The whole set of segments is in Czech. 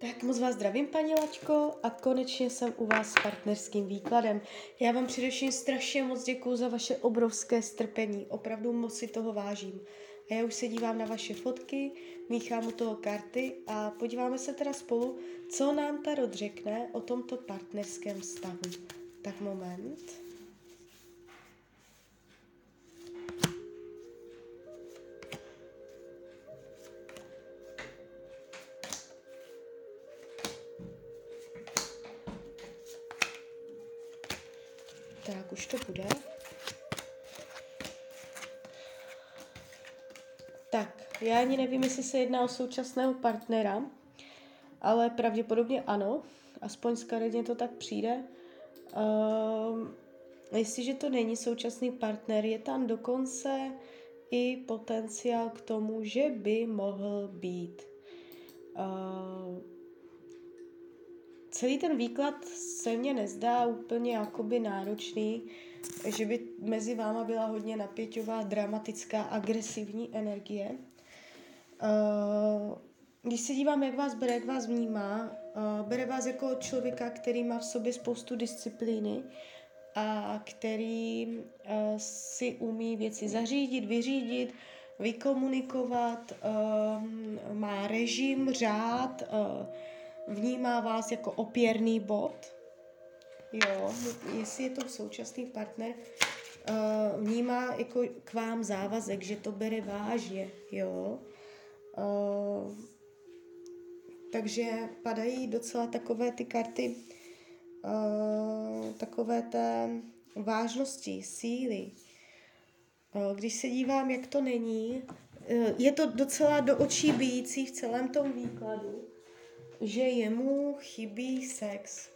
Tak moc vás zdravím, paní Lačko, a konečně jsem u vás s partnerským výkladem. Já vám především strašně moc děkuji za vaše obrovské strpení, opravdu moc si toho vážím. A já už se dívám na vaše fotky, míchám u toho karty a podíváme se teda spolu, co nám Tarot řekne o tomto partnerském vztahu. Tak moment. Tak, už to bude. Tak, já ani nevím, jestli se jedná o současného partnera, ale pravděpodobně ano, aspoň z karetně to tak přijde. Uh, jestliže to není současný partner, je tam dokonce i potenciál k tomu, že by mohl být. Uh, celý ten výklad se mně nezdá úplně jakoby náročný, že by mezi váma byla hodně napěťová, dramatická, agresivní energie. Uh, když se dívám, jak vás bere, jak vás vnímá, uh, bere vás jako člověka, který má v sobě spoustu disciplíny a který uh, si umí věci zařídit, vyřídit, vykomunikovat, má režim, řád, vnímá vás jako opěrný bod, jo, jestli je to současný partner, uh, vnímá jako k vám závazek, že to bere vážně, jo. Uh, takže padají docela takové ty karty, uh, takové té vážnosti, síly. Když se dívám, jak to není, je to docela do očí bíjící v celém tom výkladu že jemu chybí sex.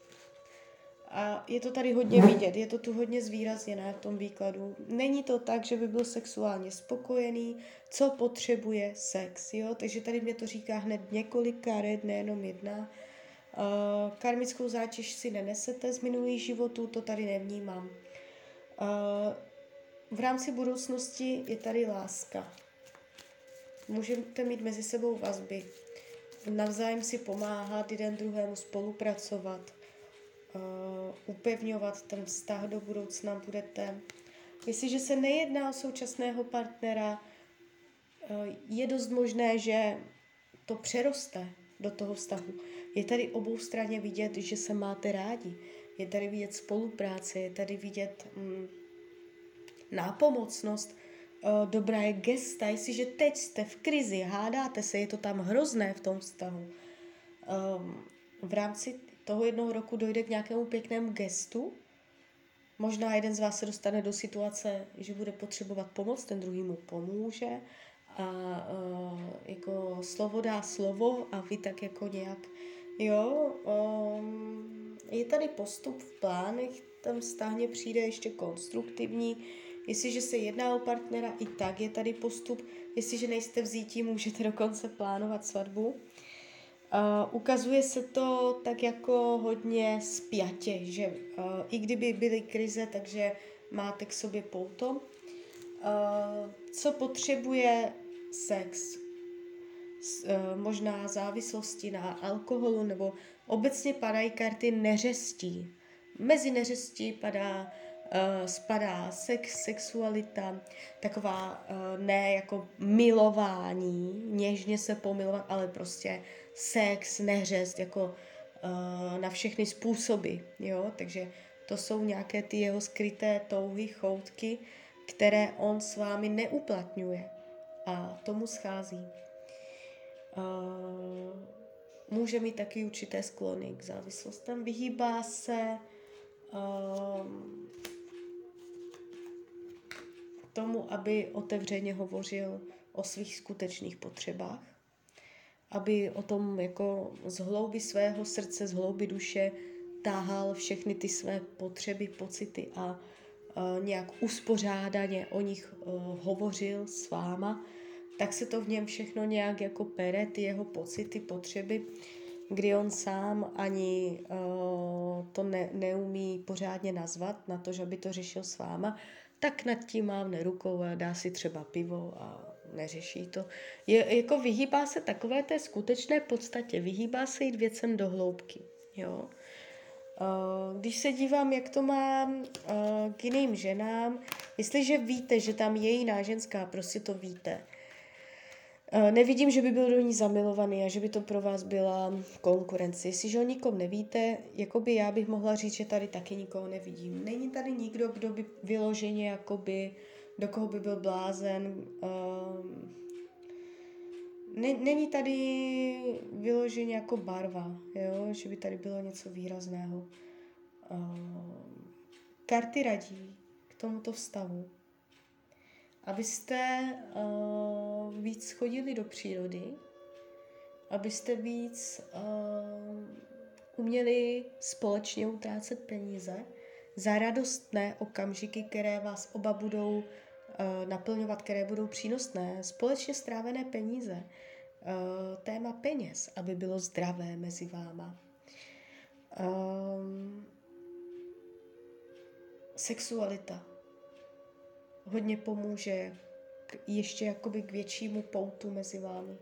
A je to tady hodně vidět, je to tu hodně zvýrazněné v tom výkladu. Není to tak, že by byl sexuálně spokojený, co potřebuje sex, jo? Takže tady mě to říká hned několik karet, nejenom jedna. Uh, karmickou zátěž si nenesete z minulých životů, to tady nevnímám. Uh, v rámci budoucnosti je tady láska. Můžete mít mezi sebou vazby navzájem si pomáhat, jeden druhému spolupracovat, uh, upevňovat ten vztah do budoucna budete. Jestliže se nejedná o současného partnera, uh, je dost možné, že to přeroste do toho vztahu. Je tady obou straně vidět, že se máte rádi. Je tady vidět spolupráce, je tady vidět mm, nápomocnost, dobrá je gesta, jestliže teď jste v krizi, hádáte se, je to tam hrozné v tom vztahu. Um, v rámci toho jednoho roku dojde k nějakému pěknému gestu, možná jeden z vás se dostane do situace, že bude potřebovat pomoc, ten druhý mu pomůže. A uh, jako slovo dá slovo a vy tak jako nějak, jo, um, je tady postup v plánech, tam vztahně přijde ještě konstruktivní, Jestliže se jedná o partnera, i tak je tady postup. Jestliže nejste vzítí, můžete dokonce plánovat svatbu. Uh, ukazuje se to tak jako hodně spjatě, že uh, i kdyby byly krize, takže máte k sobě pouto. Uh, co potřebuje sex? S, uh, možná závislosti na alkoholu nebo obecně padají karty neřestí. Mezi neřestí padá uh, spadá sex, sexualita, taková uh, ne jako milování, něžně se pomilovat, ale prostě sex, neřest, jako uh, na všechny způsoby, jo, takže to jsou nějaké ty jeho skryté touhy, choutky, které on s vámi neuplatňuje. A tomu schází. Uh, může mít taky určité sklony k závislostem, vyhýbá se um, tomu, aby otevřeně hovořil o svých skutečných potřebách, aby o tom jako z hlouby svého srdce, z hlouby duše táhal všechny ty své potřeby, pocity a uh, nějak uspořádaně o nich uh, hovořil s váma, tak se to v něm všechno nějak jako pere, ty jeho pocity, potřeby, kdy on sám ani uh, to ne, neumí pořádně nazvat na to, že by to řešil s váma, tak nad tím mávne rukou a dá si třeba pivo a neřeší to. Je, jako vyhýbá se takové té skutečné podstatě, vyhýbá se jít věcem do hloubky. Jo? Uh, když se dívám, jak to mám uh, k jiným ženám, jestliže víte, že tam je jiná ženská, prostě to víte. Uh, nevidím, že by byl do ní zamilovaný a že by to pro vás byla konkurence. Jestliže o nikom nevíte, jako by já bych mohla říct, že tady taky nikoho nevidím. Není tady nikdo, kdo by vyloženě jakoby, do koho by byl blázen. Uh, není tady vyloženě jako barva, jo? že by tady bylo něco výrazného. Uh, karty radí k tomuto vztahu, abyste uh, víc chodili do přírody, abyste víc uh, uměli společně utrácet peníze za radostné okamžiky, které vás oba budou Eh, naplňovat, které budou přínosné, společně strávené peníze, eh, téma peněz, aby bylo zdravé mezi váma. Um, sexualita hodně pomůže k, ještě jakoby k většímu poutu mezi vámi.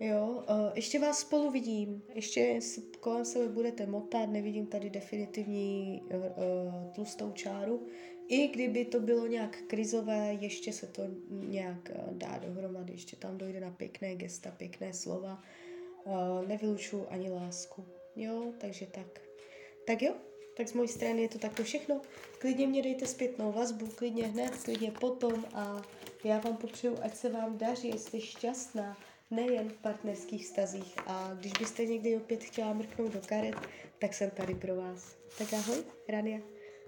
Jo, ještě vás spolu vidím, ještě kolem sebe budete motat, nevidím tady definitivní uh, tlustou čáru, i kdyby to bylo nějak krizové, ještě se to nějak uh, dá dohromady, ještě tam dojde na pěkné gesta, pěkné slova, nevylučuju ani lásku, jo, takže tak. Tak jo, tak z mojí strany je to takto všechno. Klidně mě dejte zpětnou vazbu, klidně hned, klidně potom a já vám popřeju, ať se vám daří, jste šťastná, nejen v partnerských stazích. A když byste někdy opět chtěla mrknout do karet, tak jsem tady pro vás. Tak ahoj, Rania.